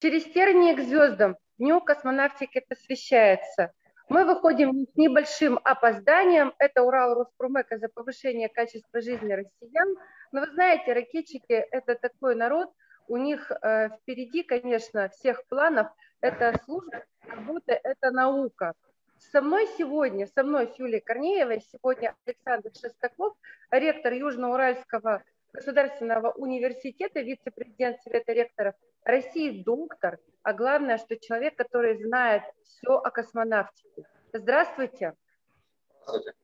Через тернии к звездам Дню космонавтики посвящается. Мы выходим с небольшим опозданием. Это Урал Роспромека за повышение качества жизни россиян. Но вы знаете, ракетчики – это такой народ, у них э, впереди, конечно, всех планов. Это служба, работа, это наука. Со мной сегодня, со мной с Юлией Корнеевой, сегодня Александр Шестаков, ректор Южноуральского государственного университета, вице-президент Совета ректоров России, доктор, а главное, что человек, который знает все о космонавтике. Здравствуйте. Здравствуйте.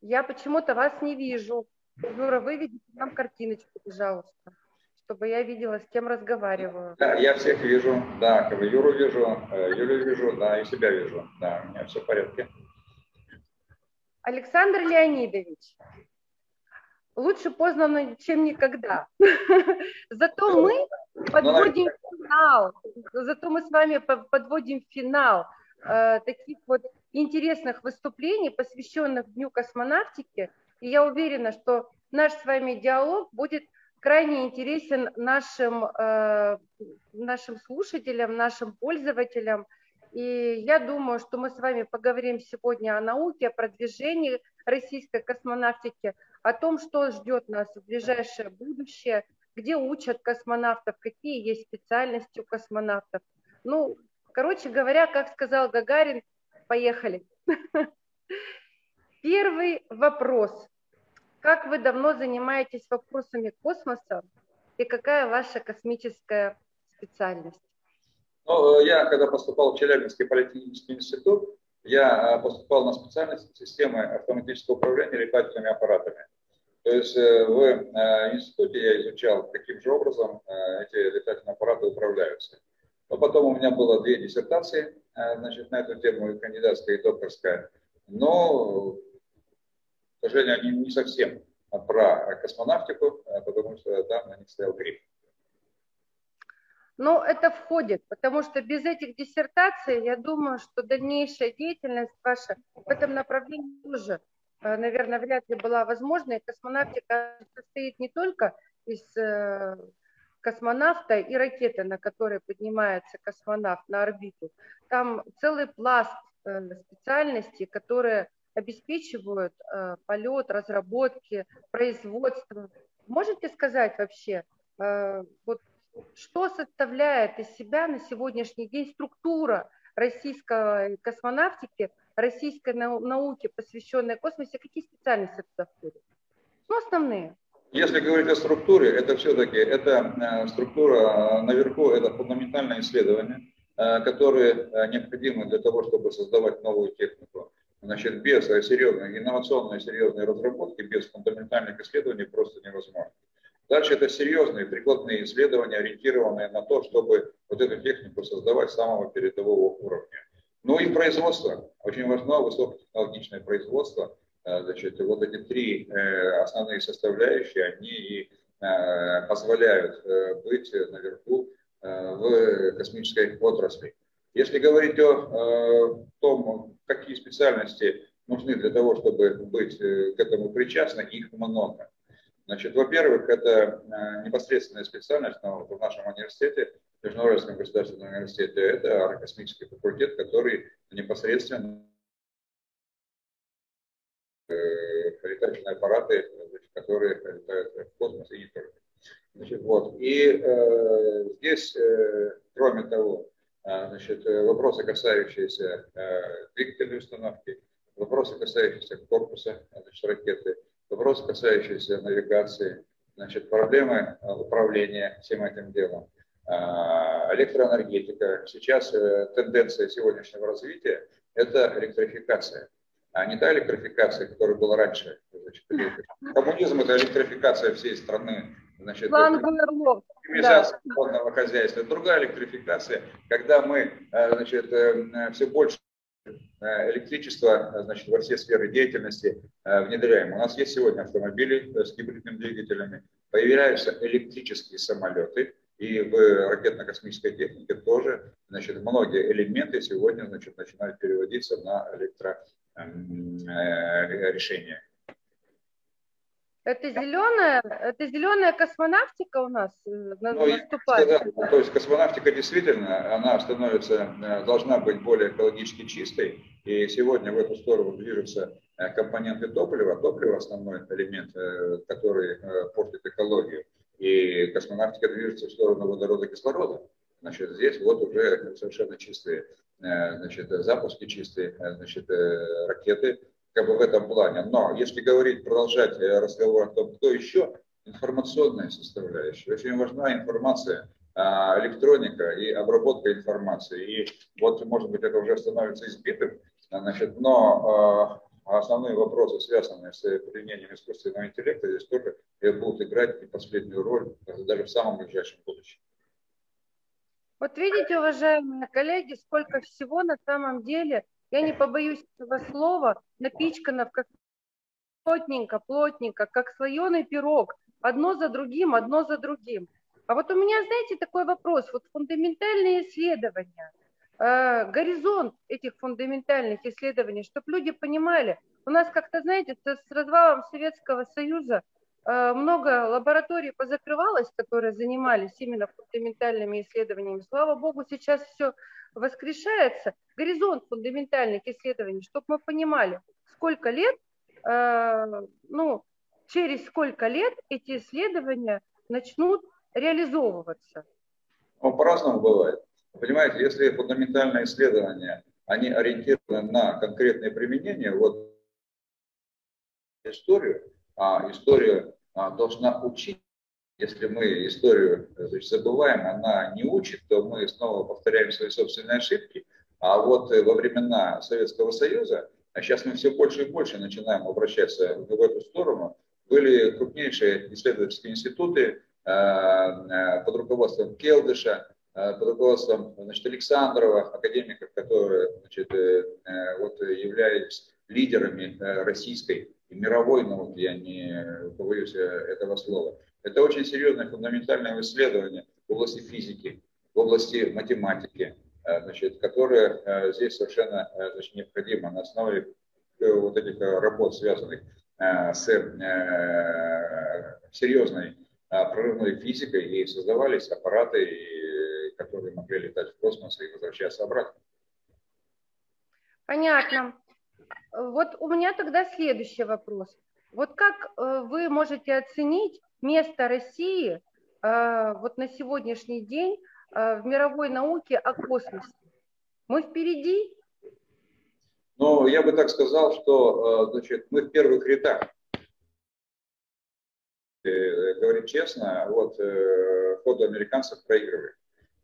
Я почему-то вас не вижу. Юра, выведите нам картиночку, пожалуйста, чтобы я видела, с кем разговариваю. Да, я всех вижу, да, как бы Юру вижу, э, Юлю вижу, да, и себя вижу, да, у меня все в порядке. Александр Леонидович, лучше поздно, чем никогда. Зато мы подводим финал, зато мы с вами подводим финал э, таких вот интересных выступлений, посвященных Дню космонавтики. И я уверена, что наш с вами диалог будет крайне интересен нашим, э, нашим слушателям, нашим пользователям. И я думаю, что мы с вами поговорим сегодня о науке, о продвижении российской космонавтики, о том, что ждет нас в ближайшее будущее, где учат космонавтов, какие есть специальности у космонавтов. Ну, короче говоря, как сказал Гагарин, поехали. Первый вопрос. Как вы давно занимаетесь вопросами космоса и какая ваша космическая специальность? Ну, я, когда поступал в Челябинский политехнический институт, я поступал на специальность системы автоматического управления летательными аппаратами. То есть э, в э, институте я изучал, каким же образом э, эти летательные аппараты управляются. Но потом у меня было две диссертации значит, на эту тему, кандидатская и докторская. Но, к сожалению, они не совсем про космонавтику, потому что там на них стоял гриф. Ну, это входит, потому что без этих диссертаций, я думаю, что дальнейшая деятельность ваша в этом направлении тоже Э, наверное, вряд ли была возможна. И космонавтика состоит не только из э, космонавта и ракеты, на которой поднимается космонавт на орбиту. Там целый пласт э, специальностей, которые обеспечивают полет, разработки, производство. Можете сказать вообще, вот что составляет из себя на сегодняшний день структура российской космонавтики – российской науке, посвященной космосе, какие специальности туда входят? Ну, основные. Если говорить о структуре, это все-таки это э, структура э, наверху, это фундаментальное исследование, э, которые необходимы для того, чтобы создавать новую технику. Значит, без серьезной, инновационной серьезной разработки, без фундаментальных исследований просто невозможно. Дальше это серьезные прикладные исследования, ориентированные на то, чтобы вот эту технику создавать самого передового уровня. Ну и производство. Очень важно высокотехнологичное производство. Э, значит, вот эти три э, основные составляющие, они и э, позволяют быть наверху в космической отрасли. Если говорить о том, какие специальности нужны для того, чтобы быть к этому причастны, их много. Значит, во-первых, это непосредственная специальность ну, в нашем университете Южноуральском государственном университете, это аэрокосмический факультет, который непосредственно э, летательные аппараты, значит, которые летают в космос и не только. Значит, вот. И э, здесь, э, кроме того, э, значит, вопросы, касающиеся э, двигательной установки, вопросы, касающиеся корпуса значит, ракеты, вопросы, касающиеся навигации, значит, проблемы управления всем этим делом. А, электроэнергетика. Сейчас э, тенденция сегодняшнего развития – это электрификация. А не та электрификация, которая была раньше. Значит, коммунизм – это электрификация всей страны. Значит, оптимизация да. водного хозяйства. Другая электрификация, когда мы э, значит, э, все больше электричество значит, во все сферы деятельности внедряем. У нас есть сегодня автомобили с гибридными двигателями, появляются электрические самолеты – и в ракетно-космической технике тоже значит, многие элементы сегодня значит, начинают переводиться на электрорешения. Это зеленая, это зеленая космонавтика у нас э, ну, наступает. Сказал, то есть космонавтика действительно, она становится, э, должна быть более экологически чистой. И сегодня в эту сторону движутся э, компоненты топлива. Топливо основной элемент, который портит экологию. И космонавтика движется в сторону водорода и кислорода. Значит, здесь вот уже совершенно чистые значит, запуски, чистые значит, ракеты как бы в этом плане. Но если говорить, продолжать э, разговор о том, кто еще, информационная составляющая. Очень важна информация, а, электроника и обработка информации. И вот, может быть, это уже становится избитым, значит, но а, основные вопросы, связанные с применением искусственного интеллекта, здесь тоже будут играть не последнюю роль, даже в самом ближайшем будущем. Вот видите, уважаемые коллеги, сколько всего на самом деле – я не побоюсь этого слова, напичкано как плотненько, плотненько, как слоеный пирог, одно за другим, одно за другим. А вот у меня, знаете, такой вопрос, вот фундаментальные исследования, э, горизонт этих фундаментальных исследований, чтобы люди понимали, у нас как-то, знаете, с, развалом Советского Союза много лабораторий позакрывалось, которые занимались именно фундаментальными исследованиями. Слава богу, сейчас все воскрешается горизонт фундаментальных исследований, чтобы мы понимали, сколько лет, э, ну, через сколько лет эти исследования начнут реализовываться. Ну, по-разному бывает. Понимаете, если фундаментальные исследования, они ориентированы на конкретные применения, вот историю, а история должна учить если мы историю значит, забываем, она не учит, то мы снова повторяем свои собственные ошибки. А вот э, во времена Советского Союза, а сейчас мы все больше и больше начинаем обращаться в эту сторону, были крупнейшие исследовательские институты э, э, под руководством Келдыша, под руководством значит, Александрова, академиков, которые значит, вот, являлись лидерами российской мировой науки, я не побоюсь этого слова. Это очень серьезное фундаментальное исследование в области физики, в области математики, э, значит, которое э, здесь совершенно э, значит, необходимо на основе вот этих работ, связанных с серьезной прорывной физикой, и создавались аппараты, которые могли летать в космос и возвращаться обратно. Понятно. Вот у меня тогда следующий вопрос. Вот как вы можете оценить место России э, вот на сегодняшний день э, в мировой науке о космосе? Мы впереди? Ну, я бы так сказал, что э, значит, мы в первых рядах. Говорить честно, вот ходу американцев проигрывает.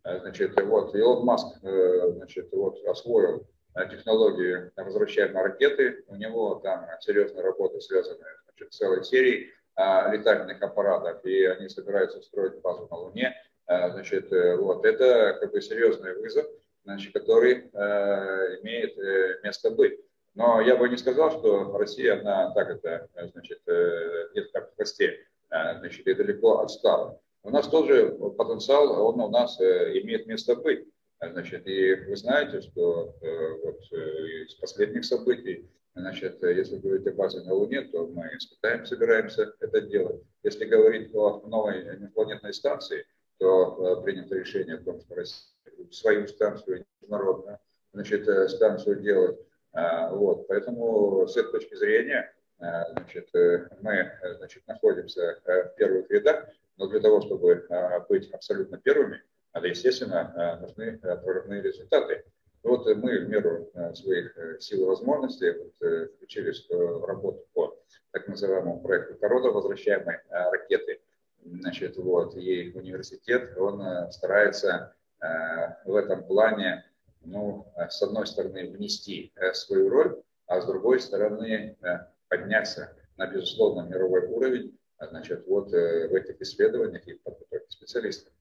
Значит, вот Илон Маск значит, вот, освоил технологии возвращаемой ракеты. У него там серьезная работа, связанная значит, с целой серией а, летательных аппаратов, и они собираются строить базу на Луне. А, значит, э, вот, это как бы серьезный вызов, значит, который э, имеет э, место быть. Но я бы не сказал, что Россия, она так это, значит, где-то так в хвосте, значит, и далеко отстала. У нас тоже потенциал, он у нас имеет место быть. Значит, и вы знаете, что вот из последних событий Значит, если говорить о базе на Луне, то мы испытаем, собираемся это делать. Если говорить о новой межпланетной станции, то э, принято решение о том, что Россия свою станцию международную, значит, э, станцию делать. А, вот, поэтому с этой точки зрения э, значит, мы значит, находимся в первых рядах, но для того, чтобы быть абсолютно первыми, надо, естественно, нужны прорывные результаты. Вот мы в меру э, своих э, сил и возможностей э, включились в работу по так называемому проекту «Корода возвращаемой ракеты». Значит, вот, и университет, он старается в этом плане, ну, с одной стороны, внести свою роль, а с другой стороны, подняться на, безусловно, мировой уровень, значит, вот в этих исследованиях и подготовке специалистов.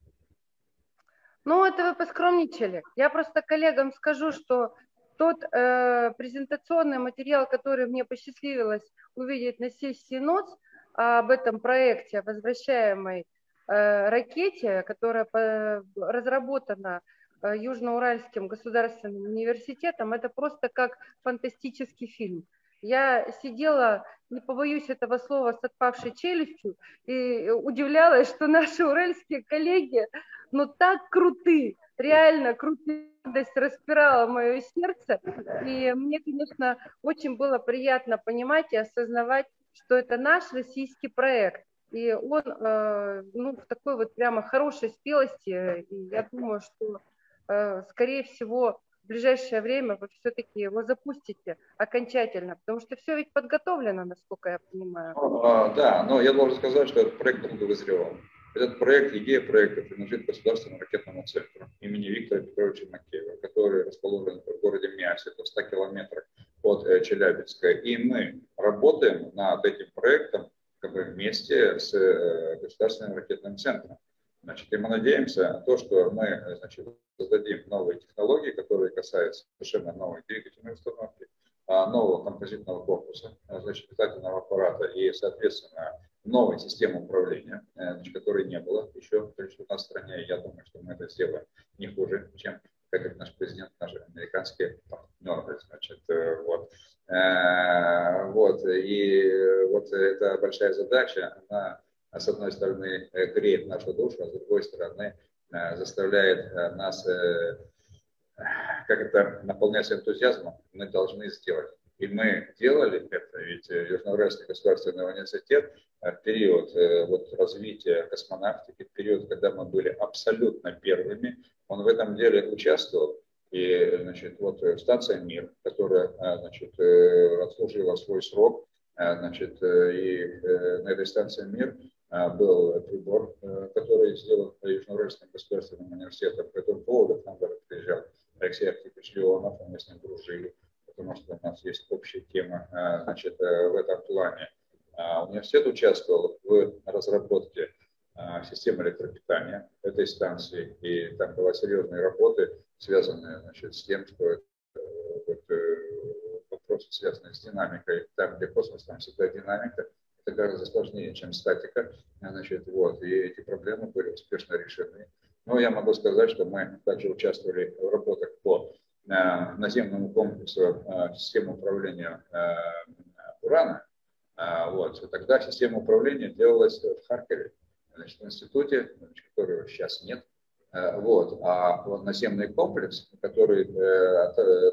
Ну, это вы поскромничали. Я просто коллегам скажу, что тот э, презентационный материал, который мне посчастливилось увидеть на сессии НОЦ об этом проекте возвращаемой э, ракете, которая по, разработана э, Южноуральским государственным университетом, это просто как фантастический фильм. Я сидела, не побоюсь этого слова, с отпавшей челюстью и удивлялась, что наши уральские коллеги, ну так круты, реально крутые радость распирала мое сердце. И мне, конечно, очень было приятно понимать и осознавать, что это наш российский проект. И он э, ну, в такой вот прямо хорошей спелости. И я думаю, что, э, скорее всего, в ближайшее время вы все-таки его запустите окончательно, потому что все ведь подготовлено, насколько я понимаю. А, да, но я должен сказать, что этот проект долго вызревал. Этот проект, идея проекта принадлежит Государственному ракетному центру имени Виктора Петровича Макеева, который расположен в городе Мясе, это в 100 километрах от э, Челябинска. И мы работаем над этим проектом как бы вместе с э, Государственным ракетным центром. Значит, и мы надеемся на то, что мы значит, создадим новые технологии, которые касаются совершенно новой двигательной установки, а, нового композитного корпуса, а, значит, питательного аппарата и, соответственно, новой системы управления, э, значит, которой не было еще у нас в стране. Я думаю, что мы это сделаем не хуже, чем как наш президент, наши американские партнеры. Значит, э, вот. Э, вот. И вот эта большая задача, она, с одной стороны, греет нашу душу, а с другой стороны, заставляет нас как это наполняться энтузиазмом, мы должны сделать. И мы делали это, ведь Южноуральский государственный университет в э, период э, вот, развития космонавтики, в период, когда мы были абсолютно первыми, он в этом деле участвовал. И значит, вот станция «Мир», которая значит, э, отслужила свой срок, значит, и на этой станции «Мир» был прибор, который сделан Южноуральским государственным университетом. По этому поводу к нам даже приезжал Алексей Архипович Леонов, мы с ним дружили потому что у нас есть общая тема а, значит, э, в этом плане. А, университет участвовал в разработке а, системы электропитания этой станции, и там была серьезные работы, связанные значит, с тем, что вот, э, вопросы, связанные с динамикой, там, где космос, там всегда динамика, это гораздо сложнее, чем статика. Значит, вот, и эти проблемы были успешно решены. Но я могу сказать, что мы также участвовали в работах по Э, наземному комплексу э, системы управления э, урана, вот, тогда система управления делалась в Харькове, значит, в институте, значит, которого сейчас нет. Вот. А наземный комплекс, который,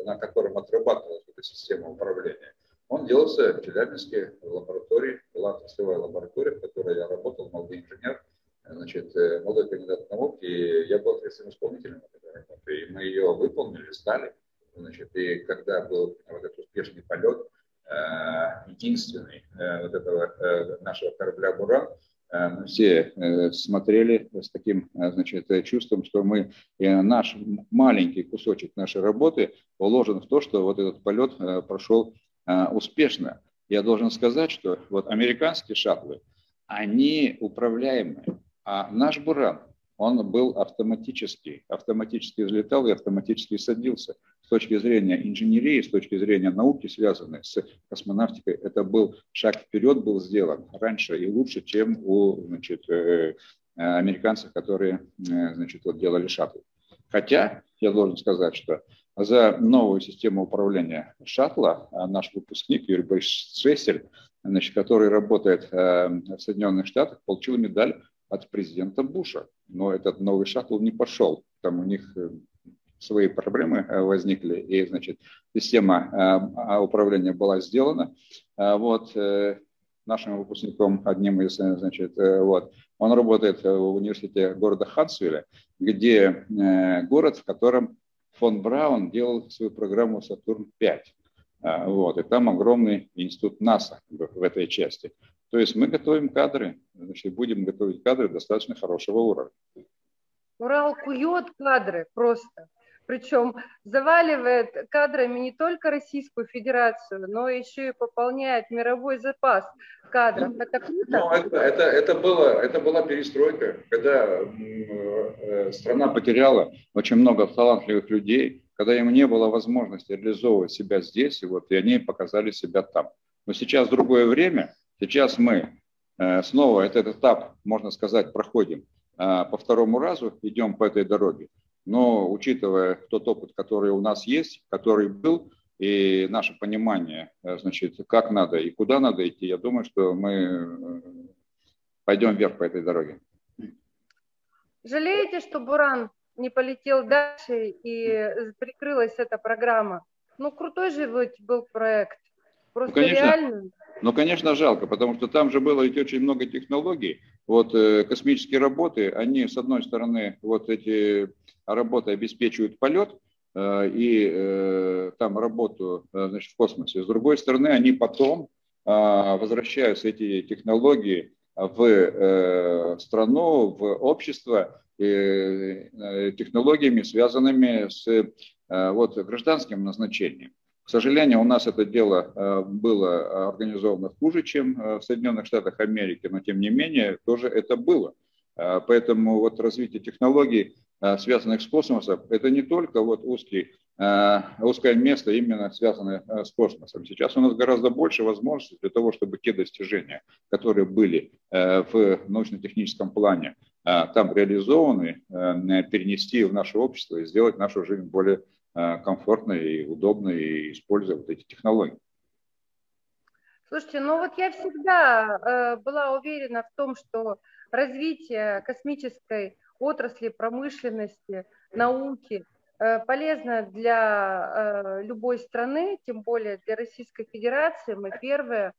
на котором отрабатывалась эта система управления, он делался в Челябинске в лаборатории, была отраслевая лаборатория, в которой я работал, молодой инженер, значит, молодой кандидат наук, и я был ответственным исполнителем этой работы. И мы ее выполнили, стали. Значит, и когда был вот этот успешный полет, э, единственный э, вот этого э, нашего корабля «Буран», мы все смотрели с таким значит, чувством, что мы, наш маленький кусочек нашей работы вложен в то, что вот этот полет прошел успешно. Я должен сказать, что вот американские шаттлы, они управляемые, а наш «Буран», он был автоматический, автоматически взлетал и автоматически садился. С точки зрения инженерии, с точки зрения науки, связанной с космонавтикой, это был шаг вперед, был сделан раньше и лучше, чем у значит, э, американцев, которые э, значит, вот делали шаттл. Хотя я должен сказать, что за новую систему управления шаттла а наш выпускник Юрий Борисович Шессель, значит, который работает э, в Соединенных Штатах, получил медаль от президента Буша. Но этот новый шаттл не пошел. Там у них э, свои проблемы э, возникли, и, значит, система а, управления была сделана. Вот нашим выпускником, одним из, значит, вот, он работает в университете города Хансвилля, где город, в котором фон Браун делал свою программу «Сатурн-5». Вот, и там огромный институт НАСА в этой части. То есть мы готовим кадры, значит, будем готовить кадры достаточно хорошего уровня. Урал кует кадры просто. Причем заваливает кадрами не только Российскую Федерацию, но еще и пополняет мировой запас кадров. Это круто. Ну, это, это, это, было, это была перестройка, когда э, страна потеряла очень много талантливых людей, когда им не было возможности реализовывать себя здесь, и, вот, и они показали себя там. Но сейчас другое время, Сейчас мы э, снова этот этап, можно сказать, проходим э, по второму разу, идем по этой дороге. Но учитывая тот опыт, который у нас есть, который был, и наше понимание, значит, как надо и куда надо идти, я думаю, что мы пойдем вверх по этой дороге. Жалеете, что Буран не полетел дальше и прикрылась эта программа? Ну, крутой же был проект. Просто ну, конечно, реально. Ну, конечно, жалко, потому что там же было ведь очень много технологий. Вот э, космические работы, они, с одной стороны, вот эти работы обеспечивают полет, э, и э, там работу значит, в космосе. С другой стороны, они потом э, возвращаются, эти технологии, в страну, в общество технологиями, связанными с вот, гражданским назначением. К сожалению, у нас это дело было организовано хуже, чем в Соединенных Штатах Америки, но тем не менее тоже это было. Поэтому вот развитие технологий, связанных с космосом, это не только вот узкий Э, узкое место именно связанное э, с космосом. Сейчас у нас гораздо больше возможностей для того, чтобы те достижения, которые были э, в научно-техническом плане, там реализованы, перенести в наше общество и сделать нашу жизнь более комфортной и удобной, и используя вот эти технологии. Слушайте, ну вот я всегда была уверена в том, что развитие космической отрасли, промышленности, науки – Э, полезно для э, любой страны, тем более для Российской Федерации. Мы первые.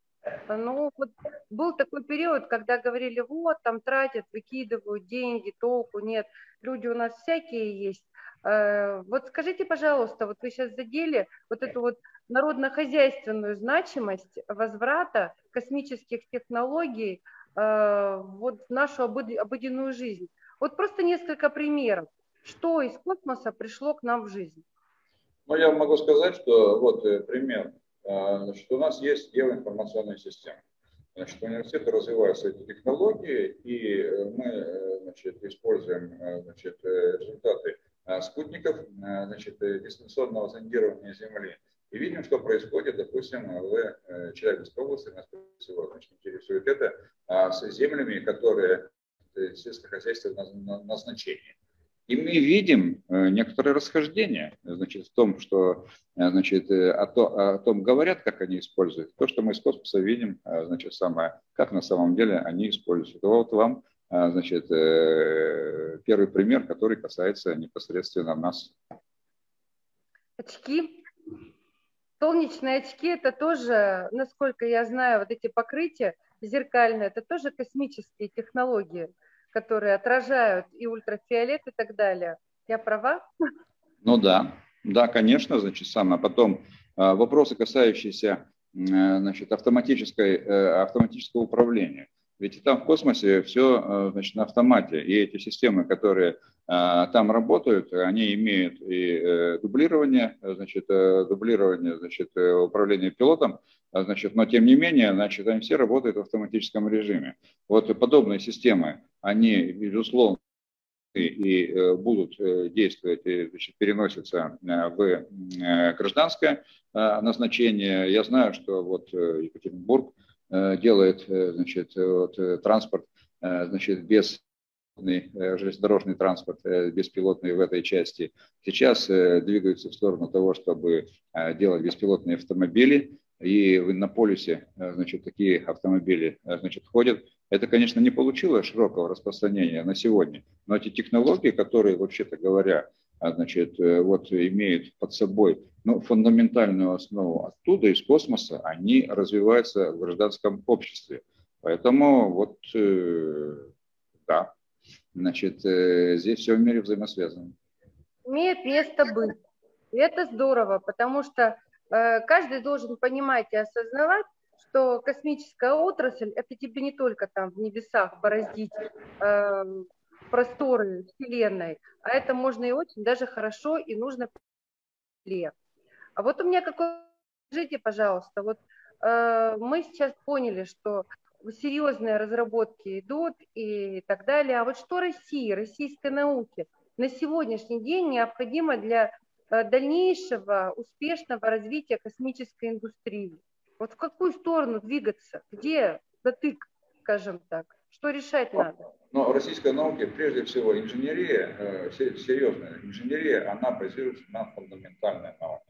Ну, вот был такой период, когда говорили, вот, там тратят, выкидывают деньги, толку нет. Люди у нас всякие есть. Э, вот скажите, пожалуйста, вот вы сейчас задели вот эту вот народно-хозяйственную значимость возврата космических технологий вот в нашу обыденную жизнь. Вот просто несколько примеров что из космоса пришло к нам в жизнь? Ну, я могу сказать, что вот э, пример. Значит, у нас есть геоинформационная система. Значит, университеты развиваются эти технологии, и э, мы э, значит, используем значит, результаты спутников значит, дистанционного зондирования Земли. И видим, что происходит, допустим, в Челябинской области, нас всего значит, интересует это, а, с землями, которые сельскохозяйственного назначения. И мы видим э, некоторые расхождения значит, в том, что э, значит, э, о, то, о том говорят, как они используют. То, что мы из космоса видим, значит, самое, как на самом деле они используют. Вот вам значит, первый пример, который касается непосредственно нас. Очки. Солнечные очки – это тоже, насколько я знаю, вот эти покрытия зеркальные, это тоже космические технологии которые отражают и ультрафиолет и так далее. Я права? Ну да, да, конечно, значит, самое. Потом а, вопросы, касающиеся значит, автоматической, э, автоматического управления. Ведь там в космосе все э, значит, на автомате, и эти системы, которые а, там работают, они имеют и э, дублирование, значит, дублирование значит, управления пилотом, а, значит, но тем не менее, значит, они все работают в автоматическом режиме. Вот подобные системы, они, безусловно, и э, будут э, действовать, и значит, переносятся э, в гражданское назначение. Я знаю, что вот Екатеринбург делает значит, вот, транспорт значит, без железнодорожный транспорт беспилотный в этой части. Сейчас двигаются в сторону того, чтобы делать беспилотные автомобили и на полюсе, э, значит, такие автомобили, э, значит, ходят. Это, конечно, не получило широкого распространения на сегодня, но эти технологии, которые, вообще-то говоря, э, значит, вот имеют под собой ну, фундаментальную основу оттуда, из космоса, они развиваются в гражданском обществе. Поэтому вот, да, значит, здесь все в мире взаимосвязано. Имеет место быть. И это здорово, потому что Э, каждый должен понимать и осознавать, что космическая отрасль – это тебе не только там в небесах бороздить э, просторы Вселенной, а это можно и очень даже хорошо и нужно А вот у меня какой... Скажите, пожалуйста, вот э, мы сейчас поняли, что серьезные разработки идут и так далее. А вот что России, российской науке на сегодняшний день необходимо для Э, дальнейшего успешного развития космической индустрии? Вот в какую сторону двигаться? Где затык, скажем так? Что решать надо? Но ну, российская наука, прежде всего, инженерия, э, серьезная инженерия, она базируется на фундаментальной науке.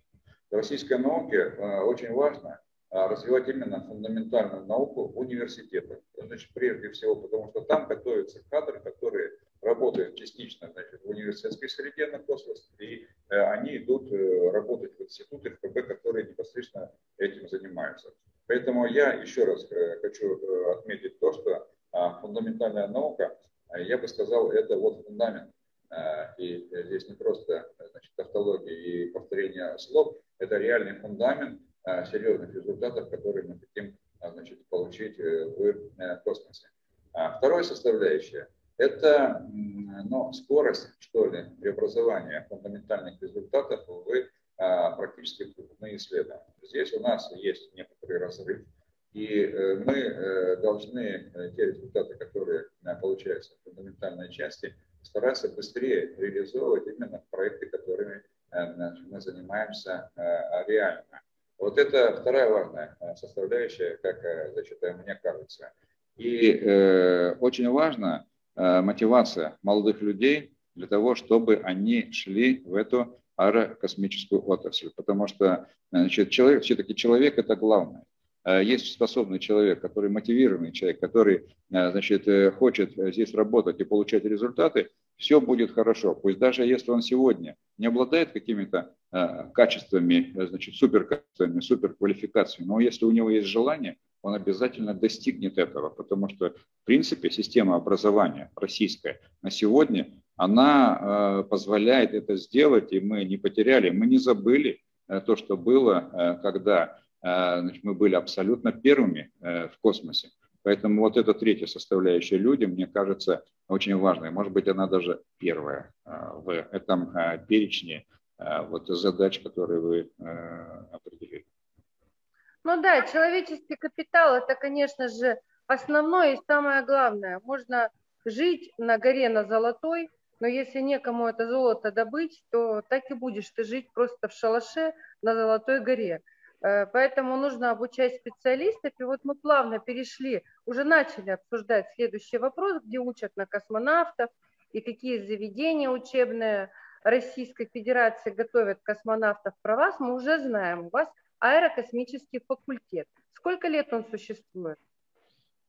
В российской науке очень важно развивать именно фундаментальную науку в университетах. Значит, прежде всего, потому что там готовятся кадры, которые работают частично значит, в университетской среде на космос, и э, они идут э, работать в институты ФКБ, которые непосредственно этим занимаются. Поэтому я еще раз э, хочу э, отметить то, что э, фундаментальная наука, э, я бы сказал, это вот фундамент. Э, и здесь не просто значит, тавтология и повторение слов, это реальный фундамент э, серьезных результатов, которые мы хотим э, значит, получить э, в э, космосе. А вторая составляющая – это ну, скорость, что ли, преобразования фундаментальных результатов в а, практически прикладные исследования. Здесь у нас есть некоторый разрыв, и э, мы должны те результаты, которые получаются в фундаментальной части, стараться быстрее реализовывать именно проекты, которыми мы занимаемся реально. Вот это вторая важная составляющая, как значит, мне кажется. И э, очень важно Э, мотивация молодых людей для того, чтобы они шли в эту аэрокосмическую отрасль. Потому что значит, человек, все-таки человек это главное. Э, есть способный человек, который мотивированный человек, который э, значит, хочет здесь работать и получать результаты, все будет хорошо. Пусть даже если он сегодня не обладает какими-то качествами, значит, суперкачествами, суперквалификациями, но если у него есть желание, он обязательно достигнет этого, потому что, в принципе, система образования российская на сегодня, она э, позволяет это сделать, и мы не потеряли, мы не забыли э, то, что было, э, когда э, значит, мы были абсолютно первыми э, в космосе. Поэтому вот эта третья составляющая люди, мне кажется, очень важной. Может быть, она даже первая э, в этом э, перечне э, вот задач, которые вы определили. Ну да, человеческий капитал это, конечно же, основное и самое главное. Можно жить на горе на золотой, но если некому это золото добыть, то так и будешь ты жить просто в шалаше на Золотой горе. Э, поэтому нужно обучать специалистов. И вот мы плавно перешли, уже начали обсуждать следующий вопрос, где учат на космонавтов и какие заведения учебные Российской Федерации готовят космонавтов про вас. Мы уже знаем, у вас аэрокосмический факультет. Сколько лет он существует?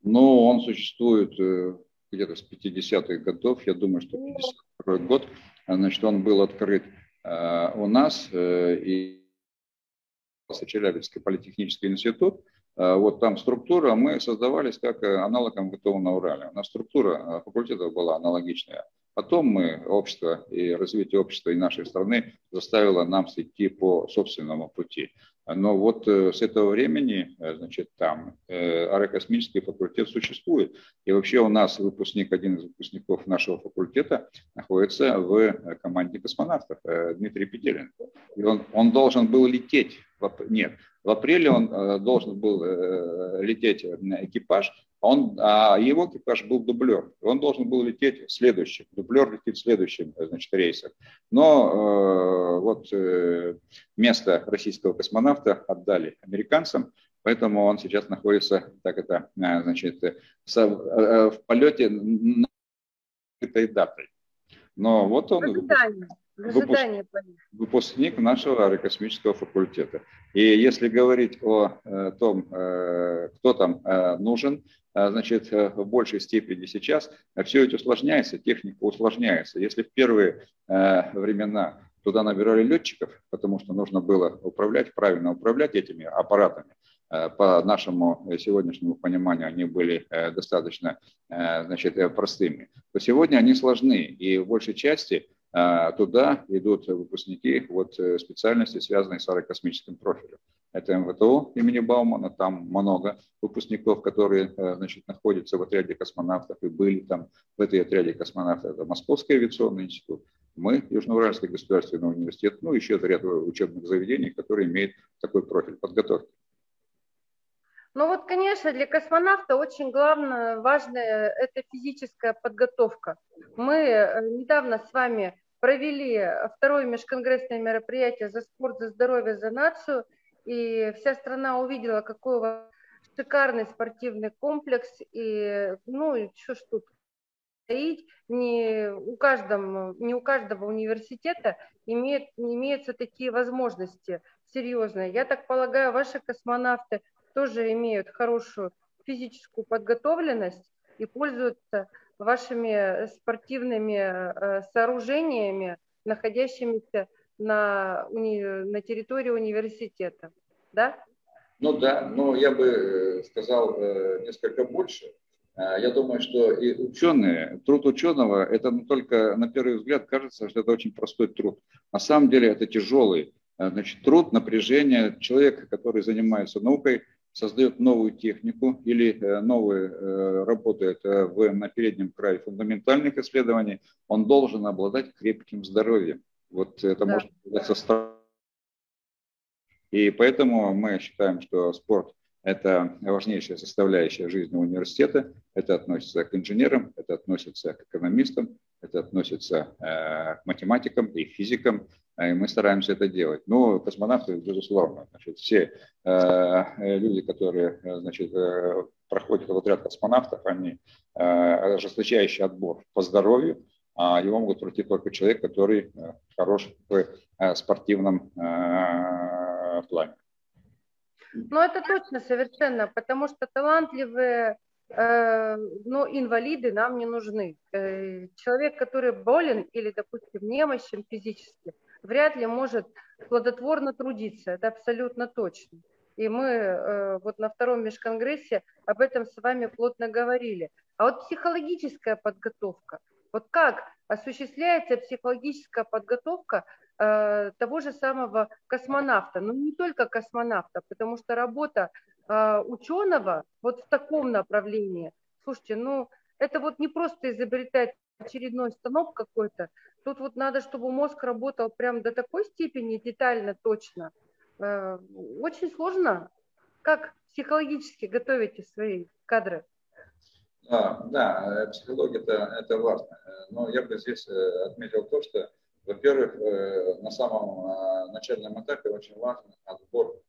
Ну, он существует э, где-то с 50-х годов, я думаю, что 52 год, значит, он был открыт э, у нас, и Челябинский политехнический институт, вот там структура, мы создавались как аналог МГТУ на Урале. У нас структура факультета была аналогичная. Потом мы, общество и развитие общества и нашей страны заставило нам идти по собственному пути. Но вот э, с этого времени, э, значит, там э, аэрокосмический факультет существует. И вообще у нас выпускник, один из выпускников нашего факультета находится в команде космонавтов, Дмитрий Петелин. И он, он должен был лететь, нет, в апреле он должен был лететь экипаж, он, а его экипаж был дублер. Он должен был лететь следующим. Дублер летит следующим значит, рейсом. Но вот э, место российского космонавта отдали американцам, поэтому он сейчас находится, так это, э, значит, э, в полете на этой датой. Но вот он выпуск, выпускник нашего аэрокосмического факультета. И если говорить о том, кто там нужен, значит, э, в большей степени сейчас все это усложняется, техника усложняется. Если в первые э, времена туда набирали летчиков, потому что нужно было управлять, правильно управлять этими аппаратами, э, по нашему сегодняшнему пониманию они были достаточно значит, простыми, то сегодня они сложны. И в большей части туда идут выпускники вот специальности, связанные с аэрокосмическим профилем. Это МВТУ имени Баумана, там много выпускников, которые э, значит, находятся в отряде космонавтов и были там в этой отряде космонавтов. Это Московский авиационный институт, мы, Южноуральский государственный университет, ну еще ряд учебных заведений, которые имеют такой профиль подготовки. Ну вот, конечно, для космонавта очень главное, важная это физическая подготовка. Мы э, недавно с вами провели второе межконгрессное мероприятие «За спорт, за здоровье, за нацию», и вся страна увидела, какой у вас шикарный спортивный комплекс, и, ну, и что ж тут, не у, каждого, не у каждого университета имеет, имеются такие возможности серьезные. Я так полагаю, ваши космонавты тоже имеют хорошую физическую подготовленность и пользуются вашими спортивными э, сооружениями, находящимися на, на территории университета. Да? Ну да, но я бы э, сказал э, несколько больше. Я думаю, что и ученые, труд ученого, это только на первый взгляд кажется, что это очень простой труд. На самом деле это тяжелый значит, труд, напряжение. Человек, который занимается наукой, создает новую технику или новые, работает в, на переднем крае фундаментальных исследований, он должен обладать крепким здоровьем. Вот это да. может быть со И поэтому мы считаем, что спорт – это важнейшая составляющая жизни университета. Это относится к инженерам, это относится к экономистам, это относится э, к математикам и физикам. И мы стараемся это делать. Но космонавты, безусловно, значит, все э, люди, которые значит, э, проходят в отряд космонавтов, они ожесточающий отбор по здоровью, а его могут пройти только человек, который хорош в спортивном плане. Ну, это точно, совершенно, потому что талантливые, э, но инвалиды нам не нужны. Э, человек, который болен или, допустим, немощен физически, вряд ли может плодотворно трудиться, это абсолютно точно. И мы э, вот на втором межконгрессе об этом с вами плотно говорили. А вот психологическая подготовка – вот как осуществляется психологическая подготовка э, того же самого космонавта, ну не только космонавта, потому что работа э, ученого вот в таком направлении, слушайте, ну это вот не просто изобретать очередной станок какой-то, тут вот надо, чтобы мозг работал прям до такой степени детально, точно. Э, очень сложно. Как психологически готовите свои кадры? А, да, э, психология это, это важно. Но я бы здесь э, отметил то, что, во-первых, э, на самом начальном этапе очень важен отбор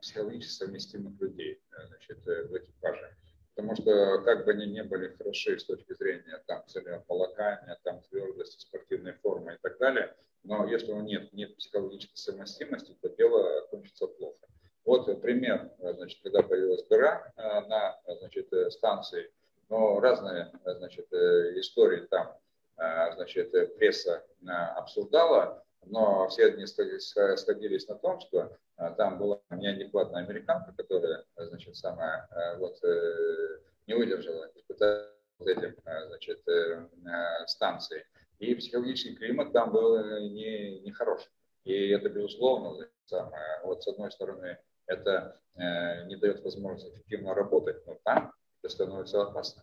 психологически совместимых людей значит, в экипаже. Потому что как бы они не были хороши с точки зрения там, целеполагания, там, твердости, спортивной формы и так далее, но если у нет, нет психологической совместимости, то дело кончится плохо. Вот пример, значит, когда появилась дыра э, на значит, э, станции, но разные значит, э, истории там значит, пресса обсуждала, но все они сходились на том, что там была неадекватная американка, которая, значит, самая вот, не выдержала испытания этим, значит, станции. И психологический климат там был не, не хороший. И это, безусловно, самое, вот с одной стороны, это э, не дает возможности эффективно работать, но там это становится опасно.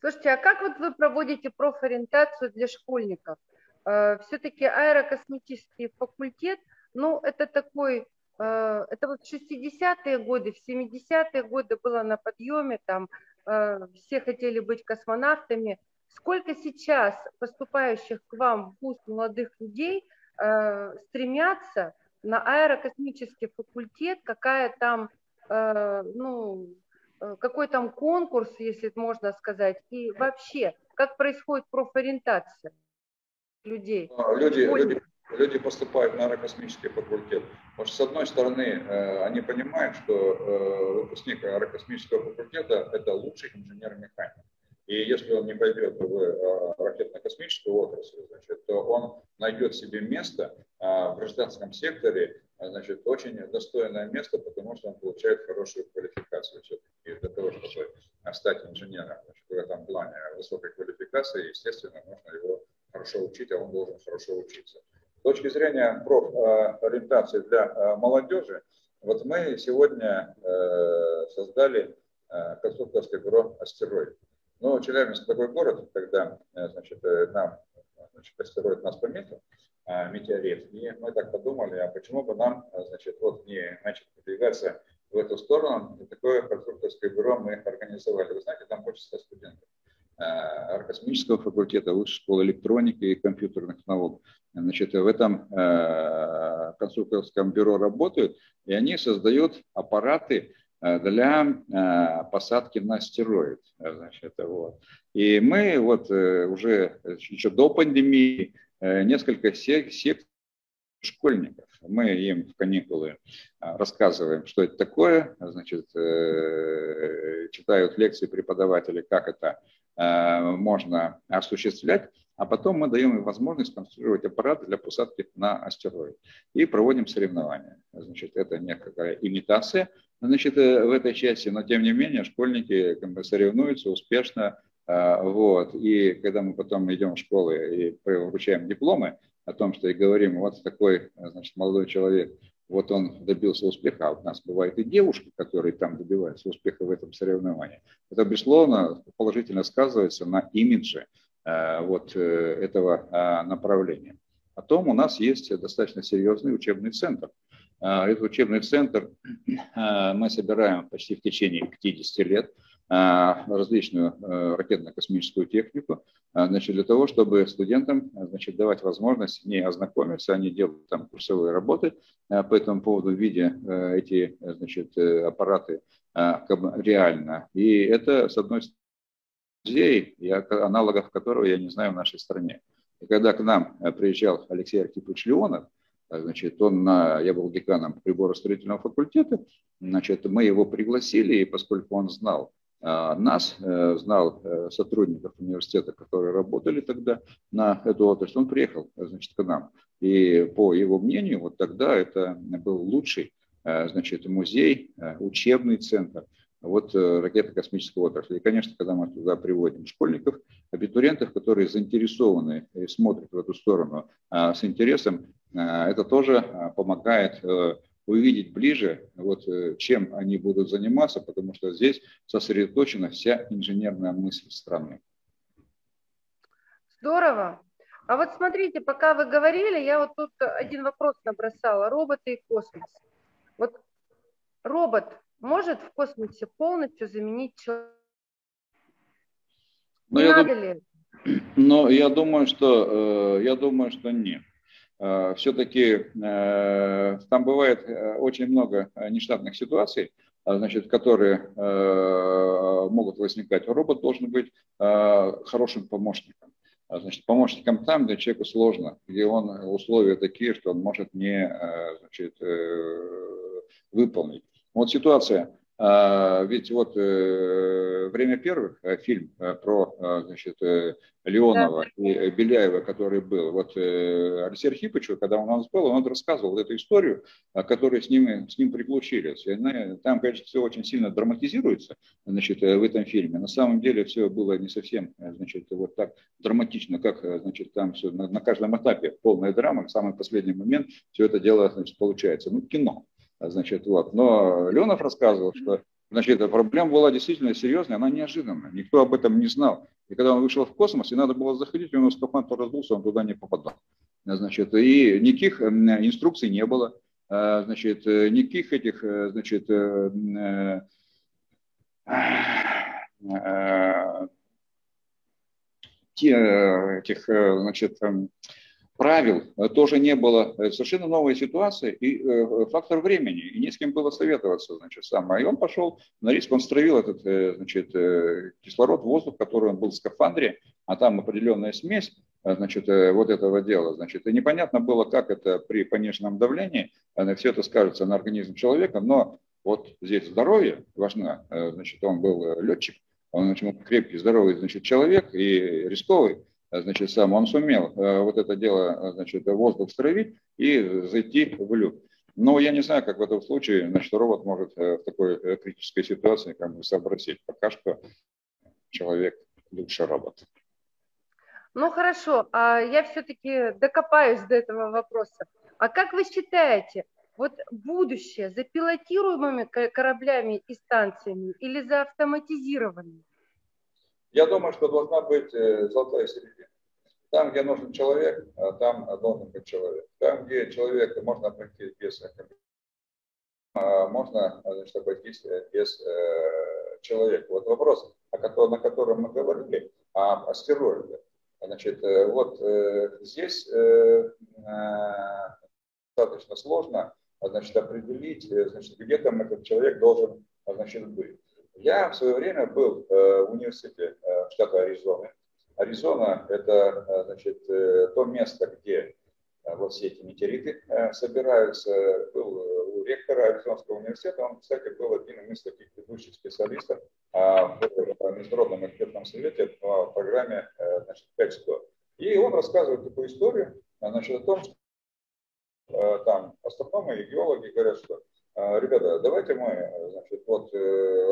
Слушайте, а как вот вы проводите профориентацию для школьников? Э, Все-таки аэрокосметический факультет, ну, это такой, э, это вот в 60-е годы, в 70-е годы было на подъеме, там э, все хотели быть космонавтами. Сколько сейчас поступающих к вам в вуз молодых людей стремятся на аэрокосмический факультет, какая там, ну, какой там конкурс, если можно сказать, и вообще, как происходит профориентация людей? А, люди, люди, люди поступают на аэрокосмический факультет. Потому что, с одной стороны, э, они понимают, что выпускник аэрокосмического факультета – это лучший инженер-механик. И если он не пойдет в э, ракетно-космическую отрасль, значит, то он найдет себе место а, в гражданском секторе, а, значит, очень достойное место, потому что он получает хорошую квалификацию все-таки для того, чтобы стать инженером. Значит, в этом плане высокой квалификации, естественно, нужно его хорошо учить, а он должен хорошо учиться. С точки зрения профориентации для э, молодежи, вот мы сегодня э, создали конструкторское бюро «Астероид». Но Челябинск такой город, когда э, значит, э, нам значит, астероид нас пометил, метеорит, и мы так подумали, а почему бы нам значит, вот не начать продвигаться в эту сторону, и такое конструкторское бюро мы организовали. Вы знаете, там больше 100 студентов аэрокосмического факультета, высшей школы электроники и компьютерных наук. Значит, в этом э, конструкторском бюро работают, и они создают аппараты для посадки на астероид. Значит, вот. И мы вот уже еще до пандемии несколько сект школьников. Мы им в каникулы рассказываем, что это такое, значит, читают лекции преподаватели, как это можно осуществлять а потом мы даем им возможность конструировать аппараты для посадки на астероид и проводим соревнования. Значит, это некая имитация значит, э, в этой части, но тем не менее школьники соревнуются успешно. А, вот. И когда мы потом идем в школы и вручаем дипломы о том, что и говорим, вот такой значит, молодой человек, вот он добился успеха, а у нас бывают и девушки, которые там добиваются успеха в этом соревновании. Это, безусловно, положительно сказывается на имидже Э, вот э, этого а, направления. Потом у нас есть достаточно серьезный учебный центр. Э, этот учебный центр мы собираем почти в течение 50 лет различную ракетно-космическую технику, значит, для того, чтобы студентам значит, давать возможность не ознакомиться, они делают там курсовые работы по этому поводу, видя эти значит, аппараты реально. И это, с одной стороны, музей, аналогов которого я не знаю в нашей стране. И когда к нам э, приезжал Алексей Архипович Леонов, э, значит, он я был деканом приборостроительного факультета, значит, мы его пригласили, и поскольку он знал э, нас, знал сотрудников университета, которые работали тогда на эту отрасль, он приехал, значит, к нам. И по его мнению, вот тогда это был лучший, значит, музей, учебный центр – вот э, ракетно-космической отрасли. И, конечно, когда мы туда приводим школьников, абитуриентов, которые заинтересованы и смотрят в эту сторону а, с интересом, а, это тоже а, помогает э, увидеть ближе, вот, э, чем они будут заниматься, потому что здесь сосредоточена вся инженерная мысль страны. Здорово. А вот смотрите, пока вы говорили, я вот тут один вопрос набросала. Роботы и космос. Вот робот может в космосе полностью заменить человека? Но я Надо дум... ли? Но я думаю, что э, я думаю, что нет. Э, Все-таки э, там бывает очень много нештатных ситуаций, значит, которые могут возникать. Робот должен быть хорошим помощником. Значит, помощником там, где человеку сложно, где он условия такие, что он может не значит, выполнить. Вот ситуация. А, ведь вот э, «Время первых» э, фильм э, про значит, Леонова да. и Беляева, который был. Вот Алексей Архипович, когда он у нас был, он рассказывал эту историю, которая с ним, с ним приключились. И, там, конечно, все очень сильно драматизируется значит, в этом фильме. На самом деле все было не совсем значит, вот так драматично, как значит, там все, на, на каждом этапе полная драма, в самый последний момент все это дело значит, получается. Ну, кино. Значит, вот. Но Леонов рассказывал, что значит, проблема была действительно серьезная, она неожиданная. Никто об этом не знал. И когда он вышел в космос, и надо было заходить, у него скафандр раздулся, он туда не попадал. Значит, и никаких инструкций не было. А, значит, никаких этих, значит, этих, значит, правил э, тоже не было. Это совершенно новая ситуация и э, фактор времени. И не с кем было советоваться, значит, сам. И он пошел на риск, он стравил этот, э, значит, кислород, воздух, который он был в скафандре, а там определенная смесь, значит, вот этого дела, значит, и непонятно было, как это при пониженном давлении, все это скажется на организм человека, но вот здесь здоровье важно, значит, он был летчик, он очень крепкий, здоровый, значит, человек и рисковый, значит, сам он сумел э, вот это дело, э, значит, воздух стравить и зайти в люк. Но я не знаю, как в этом случае, значит, робот может э, в такой критической ситуации как бы сообразить. Пока что человек лучше робот. Ну хорошо, а я все-таки докопаюсь до этого вопроса. А как вы считаете, вот будущее за пилотируемыми кораблями и станциями или за автоматизированными? Я думаю, что должна быть э, золотая середина. Там, где нужен человек, а там должен быть человек. Там, где человека можно обойтись без а, можно значит, обойтись э, без э, человека. Вот вопрос, на котором мы говорили, о астероиде. Значит, вот здесь достаточно сложно значит, определить, значит, где там этот человек должен значит, быть. Я в свое время был в университете штата Аризоны. Аризона – это значит, то место, где во все эти метеориты собираются. Был у ректора Аризонского университета, он, кстати, был одним из таких ведущих специалистов в Международном экспертном совете по программе значит, 500. И он рассказывает такую историю значит, о том, что там астрономы и геологи говорят, что ребята, давайте мы, значит, вот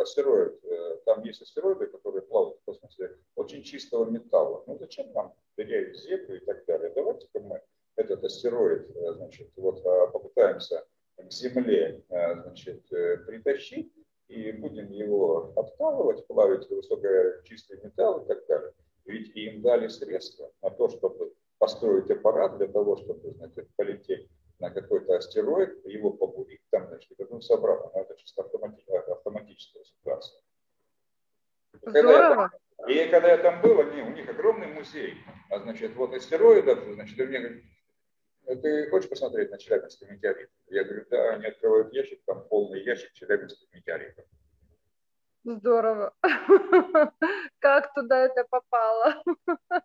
астероид, там есть астероиды, которые плавают в космосе, очень чистого металла. Ну зачем нам терять Землю и так далее? Давайте-ка мы этот астероид, значит, вот попытаемся к Земле, значит, притащить и будем его откалывать, плавить высокочистый металл и так далее. Ведь им дали средства на то, чтобы построить аппарат для того, чтобы значит, полететь на какой-то астероид, его побурить там, значит, вернуться обратно. Но это чисто автоматическая, автоматическая ситуация. И когда, я, и когда я там был, они, у них огромный музей, а, значит, вот астероидов, значит, и мне говорят, ты хочешь посмотреть на Челябинский метеорит? Я говорю, да, они открывают ящик, там полный ящик Челябинских метеоритов. Здорово. Как туда это попало?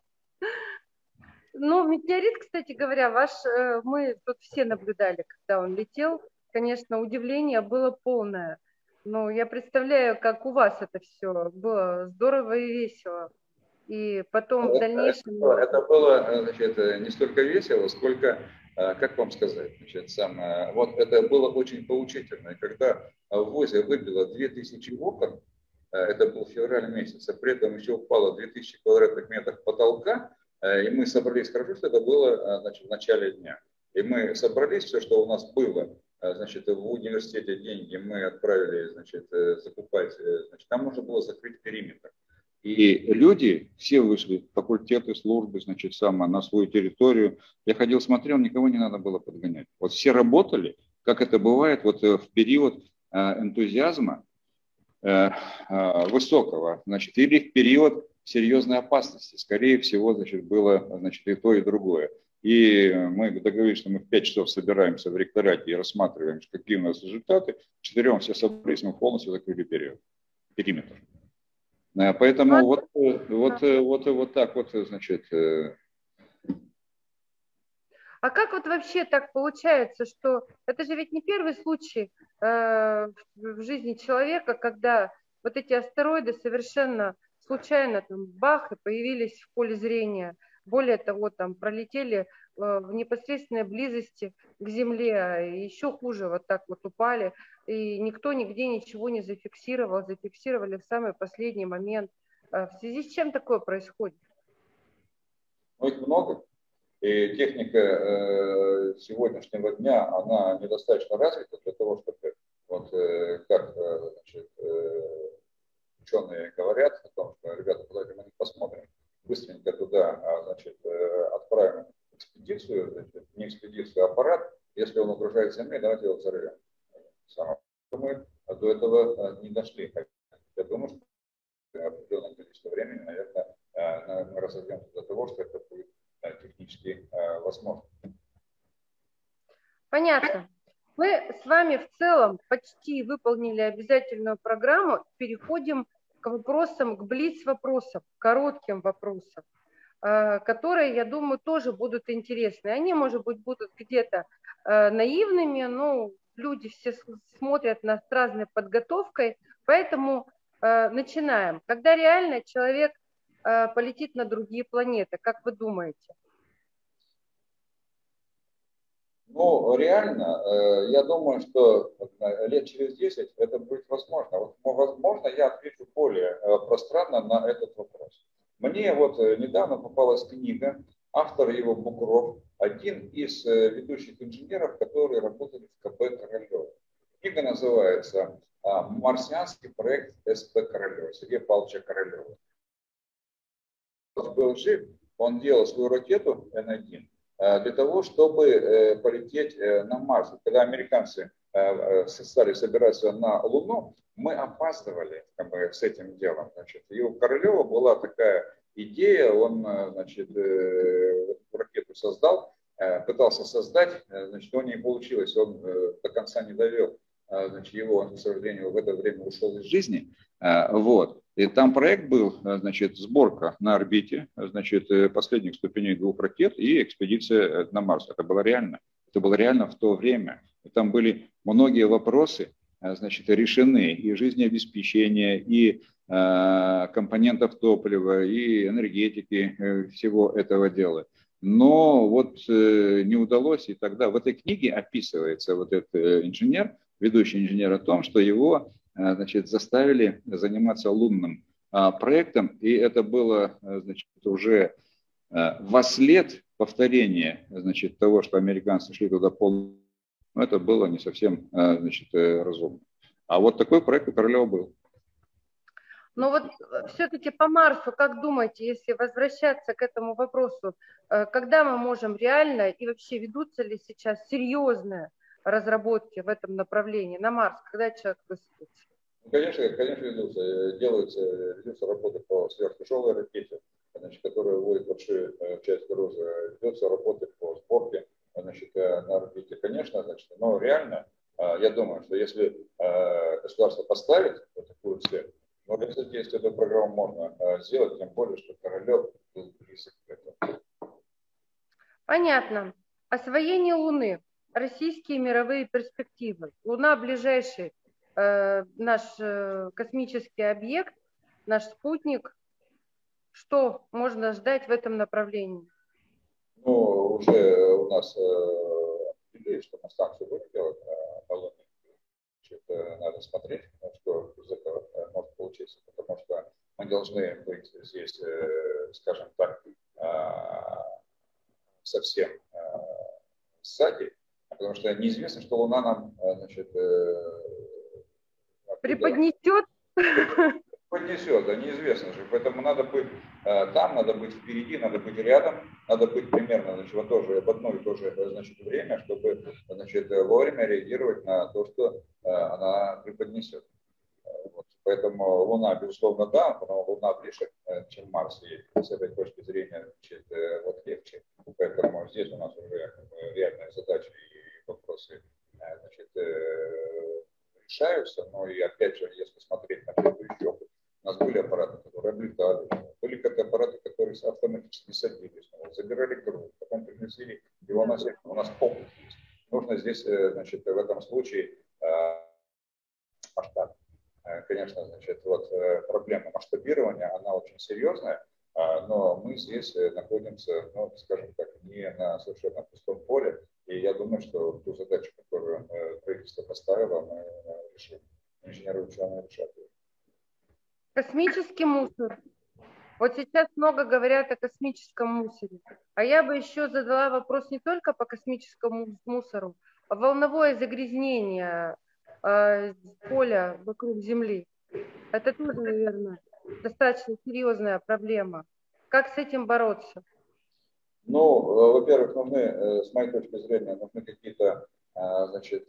Ну, метеорит, кстати говоря, ваш, э, мы тут все наблюдали, когда он летел. Конечно, удивление было полное. Но я представляю, как у вас это все было здорово и весело. И потом в дальнейшем... Это, это было значит, не столько весело, сколько, э, как вам сказать, значит, сам, вот это было очень поучительно. Когда в ВОЗе выбило 2000 окон, Э, это был февраль месяц, а при этом еще упало 2000 квадратных метров потолка, э, и мы собрались, хорошо, что это было э, значит, в начале дня. И мы собрались, все, что у нас было, значит, в университете деньги мы отправили, значит, закупать, значит, там нужно было закрыть периметр. И люди все вышли, факультеты, службы, значит, сама на свою территорию. Я ходил, смотрел, никого не надо было подгонять. Вот все работали, как это бывает вот в период энтузиазма, Э, э, высокого, значит, или в период серьезной опасности. Скорее всего, значит, было значит, и то, и другое. И мы договорились, что мы в 5 часов собираемся в ректорате и рассматриваем, какие у нас результаты. Четырем все собрались, мы полностью закрыли период, периметр. Э, поэтому вот, вот, вот, вот так вот, значит, а как вот вообще так получается, что это же ведь не первый случай э, в жизни человека, когда вот эти астероиды совершенно случайно там бах и появились в поле зрения. Более того, там пролетели э, в непосредственной близости к Земле, а еще хуже, вот так вот упали, и никто нигде ничего не зафиксировал, зафиксировали в самый последний момент. Э, в связи с чем такое происходит? Ну, их много. И техника э, сегодняшнего дня, она недостаточно развита для того, чтобы, вот, э, как значит, ученые говорят о том, что, ребята, давайте мы посмотрим, быстренько туда а, значит, отправим экспедицию, значит, не экспедицию, а аппарат, если он угрожает Земле, давайте его взорвем. Мы до этого не дошли. Я думаю, что определенное количество времени, наверное, мы разойдемся до того, что это будет технически э, возможно. Понятно. Мы с вами в целом почти выполнили обязательную программу. Переходим к вопросам, к блиц-вопросам, коротким вопросам, э, которые, я думаю, тоже будут интересны. Они, может быть, будут где-то э, наивными, но люди все смотрят нас с разной подготовкой, поэтому начинаем. Когда реально человек Э, полетит на другие планеты. Как вы думаете? Ну, реально, э, я думаю, что э, лет через 10 это будет возможно. Вот, возможно, я отвечу более пространно на этот вопрос. Мне вот недавно попалась книга, автор его Бугров, один из ведущих инженеров, которые работали в КП Королева. Книга называется «Марсианский проект СП Королева», Сергея Павловича Королева был жив, он делал свою ракету Н-1 э, для того, чтобы э, полететь э, на Марс. Когда американцы стали собираться на Луну, мы опаздывали с этим делом. Значит. И у Королева была такая идея, он значит, ракету создал, пытался создать, значит, у него не получилось, он до конца не довел значит, его, к сожалению, в это время ушел из жизни. Вот. И там проект был, значит, сборка на орбите, значит, последних ступеней двух ракет и экспедиция на Марс. Это было реально. Это было реально в то время. И там были многие вопросы, значит, решены и жизнеобеспечение, и э, компонентов топлива, и энергетики э, всего этого дела. Но вот э, не удалось, и тогда в этой книге описывается вот этот инженер, ведущий инженер о том, что его значит, заставили заниматься лунным проектом, и это было значит, уже во след повторения значит, того, что американцы шли туда пол но это было не совсем э, значит, э, разумно. А вот такой проект у Королева был. Но вот э, все-таки по Марсу, как думаете, если возвращаться к этому вопросу, когда мы можем реально и вообще ведутся ли сейчас серьезные разработки в этом направлении на Марс, когда человек высадится? Ну, конечно, конечно ведутся. Делаются, ведутся работы по сверхтяжелой ракете, значит, которая вводит большую часть груза. Ведутся работы по сборке значит, э, на орбите, конечно, значит, но реально, э, я думаю, что если э, государство поставит вот такую цель, но, кстати, если эту программу можно сделать, тем более, что Королев был близок к этому. Понятно. Освоение Луны. Российские мировые перспективы. Луна ближайший э, наш э, космический объект, наш спутник. Что можно ждать в этом направлении? Ну, уже у нас объявили, что на станцию будем делать на Луне. Значит, надо смотреть, что из этого может получиться, потому что мы должны быть здесь, скажем так, совсем сзади, потому что неизвестно, что Луна нам, значит, преподнесет поднесет, да неизвестно же. Поэтому надо быть э, там, надо быть впереди, надо быть рядом, надо быть примерно значит, вот тоже в одно и то же значит, время, чтобы значит, вовремя реагировать на то, что э, она преподнесет. Вот. Поэтому Луна, безусловно, да, но Луна ближе, э, чем Марс, и с этой точки зрения значит, вот легче. Поэтому здесь у нас уже реальная задача и вопросы значит, решаются. Но и опять же, если смотреть на предыдущий опыт, у нас были аппараты, которые облетали, были как аппараты, которые автоматически садились, забирали груз, потом приносили его на землю. У нас опыт есть. Нужно здесь, э, значит, в этом случае э, масштаб. Э, конечно, значит, вот проблема масштабирования, она очень серьезная, но мы здесь находимся, ну, скажем так, не на совершенно пустом поле, и я думаю, что ту задачу, которую правительство поставило, мы решим. Инженеры ученые решат ее. Космический мусор. Вот сейчас много говорят о космическом мусоре. А я бы еще задала вопрос не только по космическому мусору, а волновое загрязнение э, поля вокруг Земли. Это тоже, наверное, достаточно серьезная проблема. Как с этим бороться? Ну, э, во-первых, ну, мы, э, с моей точки зрения, нужны какие-то э, значит,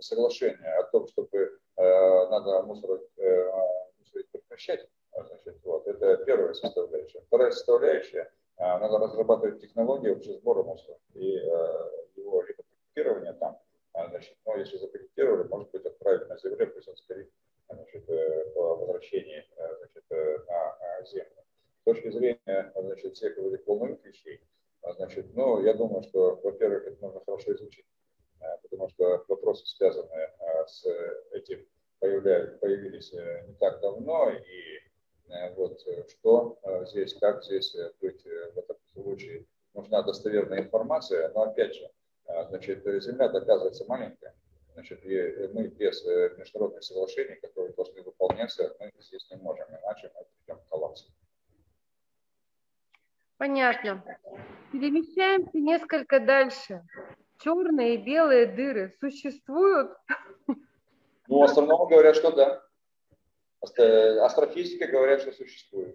соглашения о том, чтобы надо мусор прекращать. Значит, вот, это первая составляющая. Вторая составляющая, надо разрабатывать технологии вообще сбора мусора и его либо там, значит, ну, если запакетировали, может быть, отправить на земле, пусть он скорее значит, по возвращении значит, на землю. С точки зрения значит, всех этих волновых вещей, значит, ну, я думаю, что, во-первых, это нужно хорошо изучить, потому что вопросы, связанные с этим появились э, не так давно, и э, вот э, что здесь, как здесь быть в этом случае. Нужна достоверная информация, но опять же, значит, Земля доказывается маленькая, значит, и мы без международных соглашений, которые должны выполняться, мы здесь не можем, иначе мы придем к коллапсу. Понятно. Перемещаемся несколько дальше. Черные и белые дыры существуют? Ну, астрономы говорят, что да. Астрофизики говорят, что существует.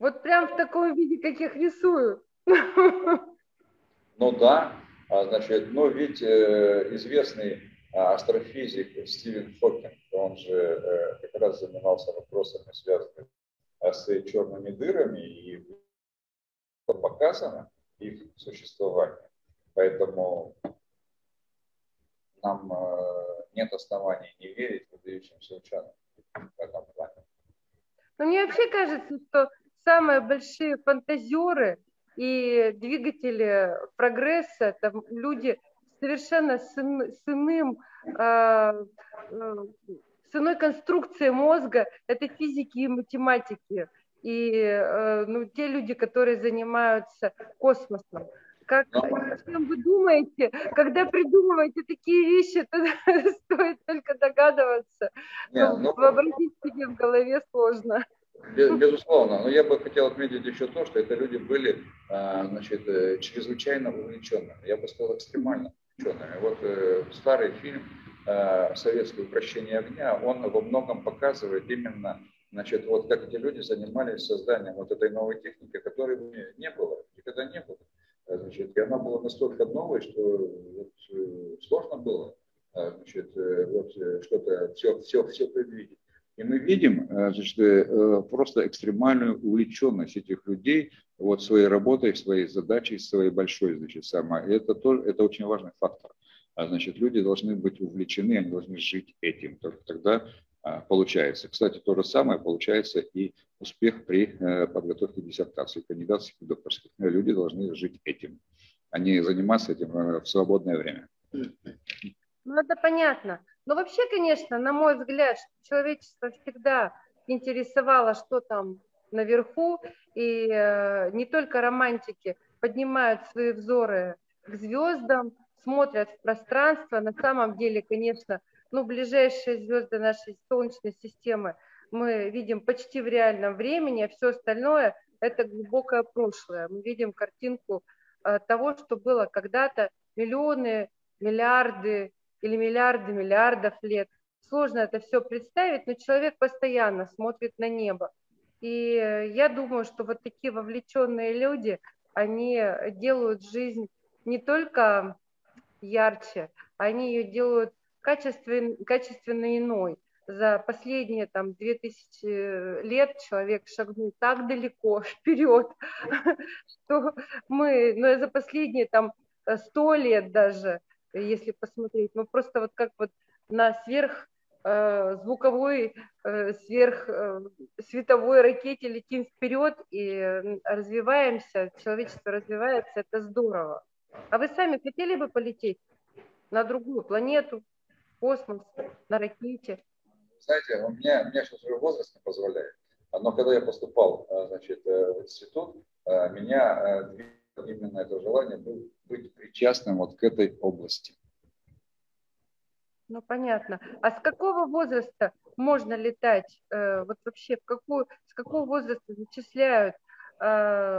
Вот прям в таком виде, как их рисуют. Ну да, а, значит, ну ведь э, известный а, астрофизик Стивен Хокинг, он же э, как раз занимался вопросами, связанными с черными дырами, и показано их существование. Поэтому нам нет оснований не верить выдающимся ученым в этом плане. Но мне вообще кажется, что самые большие фантазеры и двигатели прогресса, это люди совершенно с, с иным, э, с иной конструкцией мозга, это физики и математики. И э, ну, те люди, которые занимаются космосом. Как, о чем вы думаете, когда придумываете такие вещи, то стоит только догадываться. Нет, ну, ну, вообразить себе в голове сложно. Безусловно, но я бы хотел отметить еще то, что это люди были а, значит, э, чрезвычайно увлеченными, я бы сказал экстремально увлеченными. Вот э, старый фильм а, «Советское упрощение огня», он во многом показывает именно значит, вот как эти люди занимались созданием вот этой новой техники, которой не было, никогда не было. А, значит, и она была настолько новой, что вот, э, сложно было значит, вот, что-то, все, все, все предвидеть. И мы видим э, значит, э, просто экстремальную увлеченность этих людей вот, своей работой, своей задачей, своей большой, значит, самой. это, то, это очень важный фактор. А, значит, люди должны быть увлечены, они должны жить этим. Только тогда а, получается. Кстати, то же самое получается и успех при э, подготовке диссертации, кандидатских и докторских. Люди должны жить этим, а не заниматься этим в свободное время. Ну, это понятно. Но вообще, конечно, на мой взгляд, человечество всегда интересовало, что там наверху, и э, не только романтики поднимают свои взоры к звездам, смотрят в пространство. На самом деле, конечно, ну, ближайшие звезды нашей Солнечной системы мы видим почти в реальном времени, а все остальное – это глубокое прошлое. Мы видим картинку э, того, что было когда-то миллионы, миллиарды или миллиарды миллиардов лет. Сложно это все представить, но человек постоянно смотрит на небо. И я думаю, что вот такие вовлеченные люди, они делают жизнь не только ярче, они ее делают качественно, качественно иной. За последние там 2000 лет человек шагнул так далеко вперед, что мы, ну, за последние там 100 лет даже если посмотреть. Мы просто вот как вот на сверх э, звуковой, э, сверх э, световой ракете летим вперед и развиваемся, человечество развивается, это здорово. А вы сами хотели бы полететь на другую планету, космос, на ракете? Знаете, у меня, у меня сейчас уже возраст не позволяет. Но когда я поступал значит, в институт, меня именно это желание был быть причастным вот к этой области. Ну, понятно. А с какого возраста можно летать? Э, вот вообще, в какую, с какого возраста зачисляют э,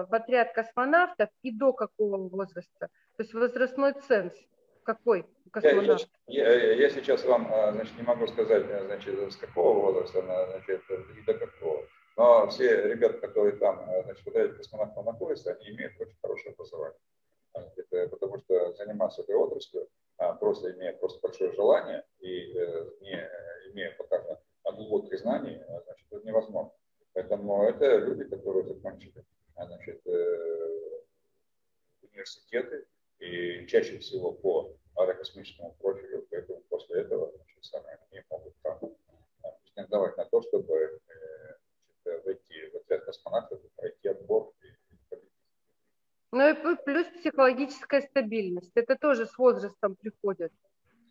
в отряд космонавтов и до какого возраста? То есть возрастной ценз какой у космонавтов? Я, я, я сейчас вам э, значит, не могу сказать, значит, с какого возраста значит, и до какого. Но все ребята, которые там значит, в отряде космонавтов находятся, они имеют очень хорошее образование. Это потому что заниматься этой отраслью, а, просто имея просто большое желание и э, не имея пока глубоких знаний, а, значит, это невозможно. Поэтому это люди, которые закончили а, значит, э, университеты и чаще всего по аэрокосмическому профилю, поэтому после этого значит, сами они могут там претендовать на то, чтобы э, значит, войти в и пройти отбор ну и плюс психологическая стабильность. Это тоже с возрастом приходит.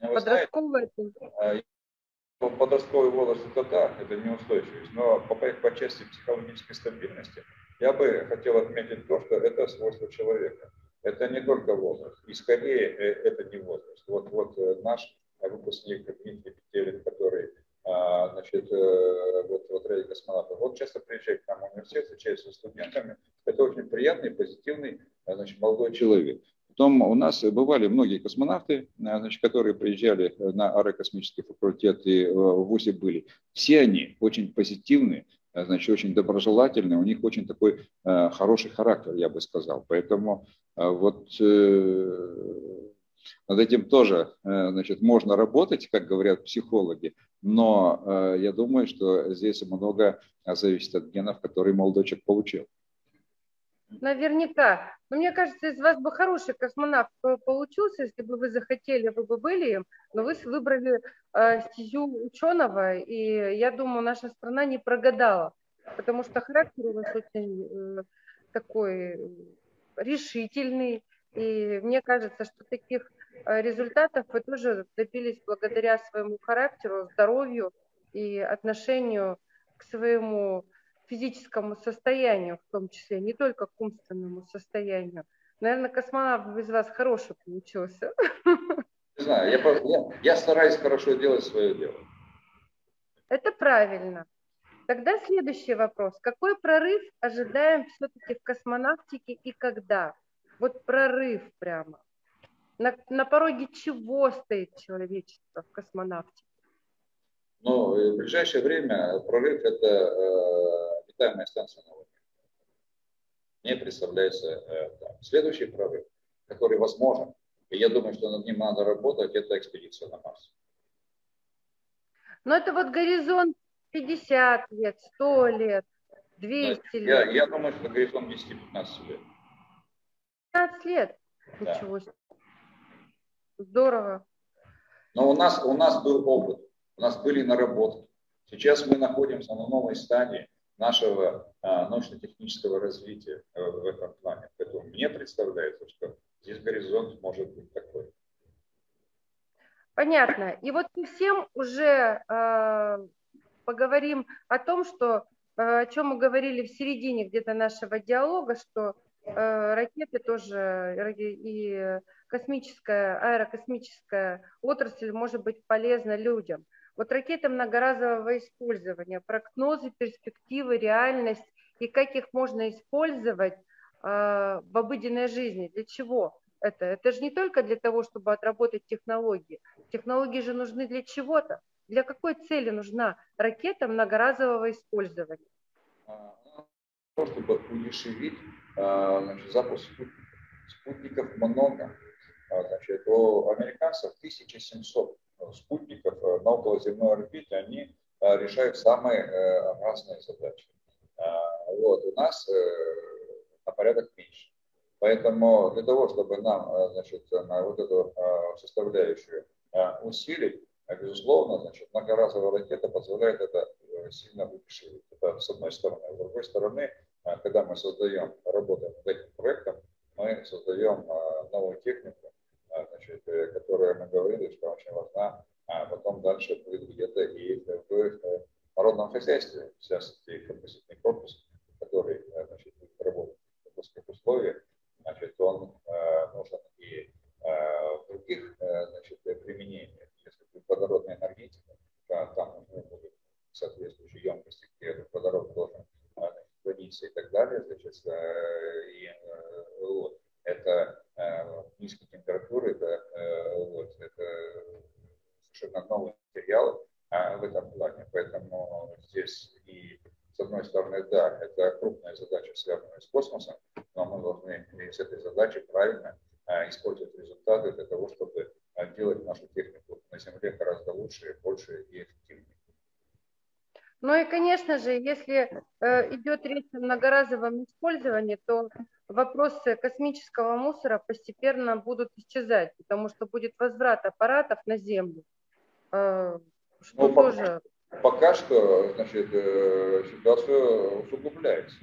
Ну, Подростковый это... А, подростковый возраст это да, это неустойчивость. Но по, по части психологической стабильности я бы хотел отметить то, что это свойство человека. Это не только возраст. И скорее э, это не возраст. Вот, вот э, наш выпускник Дмитрий Петелин, который а, значит, э, вот, вот часто приезжает к нам в университет, встречается с студентами. Это очень приятный, позитивный значит, молодой человек. Потом у нас бывали многие космонавты, э, значит, которые приезжали на аэрокосмический факультет и в ВУЗе были. Все они очень позитивные, э, значит, очень доброжелательные, у них очень такой э, хороший характер, я бы сказал. Поэтому э, вот э, над этим тоже э, значит, можно работать, как говорят психологи, но э, я думаю, что здесь много зависит от генов, которые молодой человек получил. Наверняка. Но мне кажется, из вас бы хороший космонавт получился, если бы вы захотели, вы бы были им, но вы выбрали э, стезю ученого, и я думаю, наша страна не прогадала, потому что характер у вас очень э, такой решительный, и мне кажется, что таких э, результатов вы тоже добились благодаря своему характеру, здоровью и отношению к своему физическому состоянию в том числе, не только к умственному состоянию. Наверное, космонавт без вас хороший получился. Не знаю, я, я, я стараюсь хорошо делать свое дело. Это правильно. Тогда следующий вопрос. Какой прорыв ожидаем все-таки в космонавтике и когда? Вот прорыв прямо. На, на пороге чего стоит человечество в космонавтике? Ну, в ближайшее время прорыв – это э, обитаемая станция на Луне. Мне представляется э, там, следующий прорыв, который возможен, и я думаю, что над ним надо работать, это экспедиция на Марс. Но это вот горизонт 50 лет, 100 лет, 200 я, лет. Я думаю, что горизонт 10-15 лет. 15 лет? Да. Ничего себе. Здорово. Но у нас, у нас был опыт, у нас были наработки. Сейчас мы находимся на новой стадии нашего а, научно-технического развития э, в этом плане. Поэтому мне представляется, что здесь горизонт может быть такой. Понятно. И вот мы всем уже э, поговорим о том, что э, о чем мы говорили в середине где-то нашего диалога, что э, ракеты тоже и космическая, аэрокосмическая отрасль может быть полезна людям. Вот ракеты многоразового использования, прогнозы, перспективы, реальность и как их можно использовать э, в обыденной жизни. Для чего это? Это же не только для того, чтобы отработать технологии. Технологии же нужны для чего-то. Для какой цели нужна ракета многоразового использования? А, то, чтобы удешевить а, значит, запуск спутников. Спутников много. А, значит, у американцев 1700 спутников э, на околоземной орбите, они э, решают самые э, разные задачи. А, вот, у нас на порядок меньше. Поэтому для того, чтобы нам значит, на вот эту составляющую усилить, безусловно, значит, многоразовая ракета позволяет это сильно удешевить. Это с одной стороны. С другой стороны, когда мы создаем, работаем над этим проектом, мы создаем новую технику, значит, которая мы говорили, что очень важна, а потом дальше будет где-то и в народном хозяйстве. Сейчас композитный корпус, который значит, будет работать в таких условиях, значит, он э, нужен и э, в других значит, применениях, если будет водородная энергетика, там нужны будут соответствующие емкости, где этот водород должен храниться и так далее, значит, и вот, это э, низкие температуры, это, э, вот, это совершенно новые материалы э, в этом плане. Поэтому здесь и с одной стороны, да, это крупная задача, связанная с космосом, но мы должны с этой задачей правильно э, использовать результаты для того, чтобы э, делать нашу технику на Земле гораздо лучше, больше и эффективнее. Ну и, конечно же, если э, идет речь о многоразовом использовании, то вопросы космического мусора постепенно будут исчезать, потому что будет возврат аппаратов на Землю. Э, что ну, тоже... пока, пока что значит, э, ситуация усугубляется.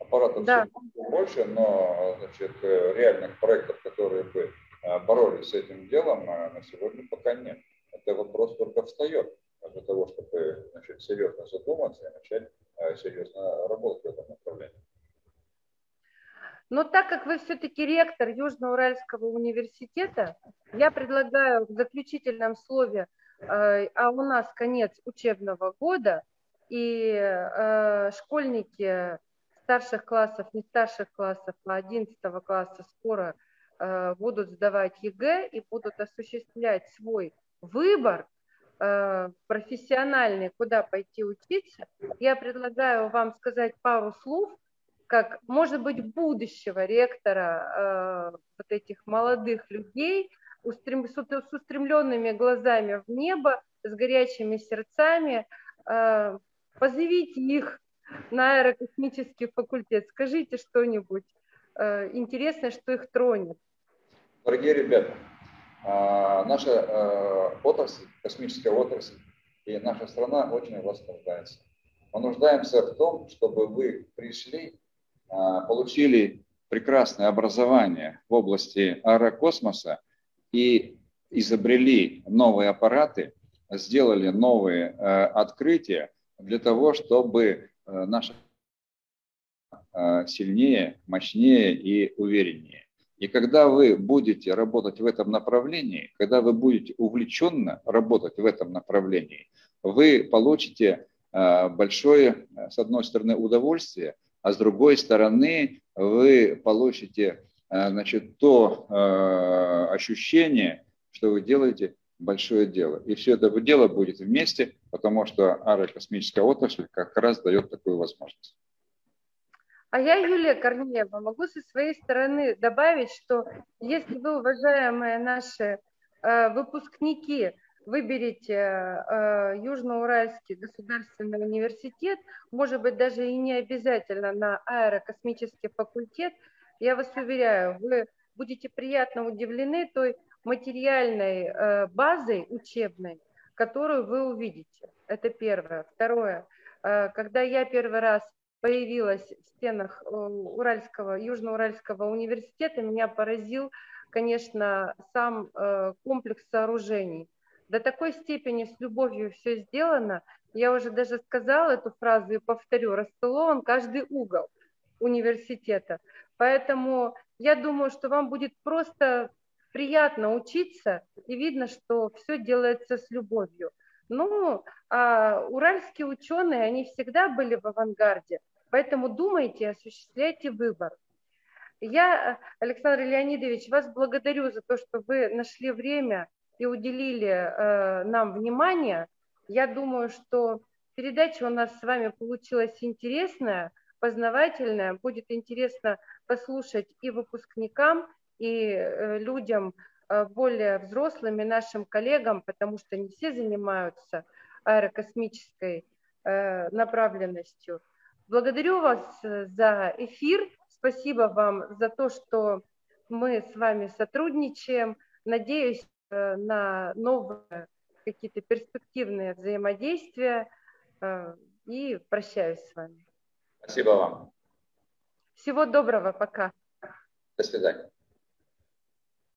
Аппаратов да. все больше, но значит, э, реальных проектов, которые бы э, боролись с этим делом, на сегодня пока нет. Это вопрос только встает для того, чтобы значит, серьезно задуматься и начать э, серьезно работать в этом направлении. Но так как вы все-таки ректор Южноуральского университета, я предлагаю в заключительном слове, э, а у нас конец учебного года, и э, школьники старших классов, не старших классов, а 11 класса скоро будут сдавать ЕГЭ и будут осуществлять свой выбор – Э, профессиональный, куда пойти учиться, я предлагаю вам сказать пару слов, как, может быть, будущего ректора э, вот этих молодых людей устрем, с, с устремленными глазами в небо, с горячими сердцами. Э, позовите их на аэрокосмический факультет, скажите что-нибудь интересное, что их тронет. Дорогие ребята, наша отрасль, космическая отрасль и наша страна очень в вас нуждается. Мы нуждаемся в том, чтобы вы пришли, получили прекрасное образование в области аэрокосмоса и изобрели новые аппараты, сделали новые э, открытия для того, чтобы э, наша э, сильнее, мощнее и увереннее. И когда вы будете работать в этом направлении, когда вы будете увлеченно работать в этом направлении, вы получите э, большое, с одной стороны, удовольствие, а с другой стороны, вы получите э, значит, то э, ощущение, что вы делаете большое дело. И все это дело будет вместе, потому что аэрокосмическая отрасль как раз дает такую возможность. А я, Юлия Корнеева, могу со своей стороны добавить, что если вы, уважаемые наши э, выпускники, выберете э, Южноуральский государственный университет, может быть, даже и не обязательно на аэрокосмический факультет, я вас уверяю, вы будете приятно удивлены той материальной э, базой учебной, которую вы увидите. Это первое. Второе. Когда я первый раз появилась в стенах э, Уральского, Южноуральского университета, меня поразил, конечно, сам э, комплекс сооружений. До такой степени с любовью все сделано, я уже даже сказала эту фразу и повторю, расстолован каждый угол университета. Поэтому я думаю, что вам будет просто приятно учиться, и видно, что все делается с любовью. Ну, а уральские ученые, они всегда были в авангарде, поэтому думайте, осуществляйте выбор. Я, Александр Леонидович, вас благодарю за то, что вы нашли время и уделили э, нам внимание. Я думаю, что передача у нас с вами получилась интересная, познавательная. Будет интересно послушать и выпускникам, и э, людям более взрослым, и нашим коллегам, потому что не все занимаются аэрокосмической э, направленностью. Благодарю вас за эфир. Спасибо вам за то, что мы с вами сотрудничаем. Надеюсь на новые какие-то перспективные взаимодействия. И прощаюсь с вами. Спасибо вам. Всего доброго. Пока. До свидания.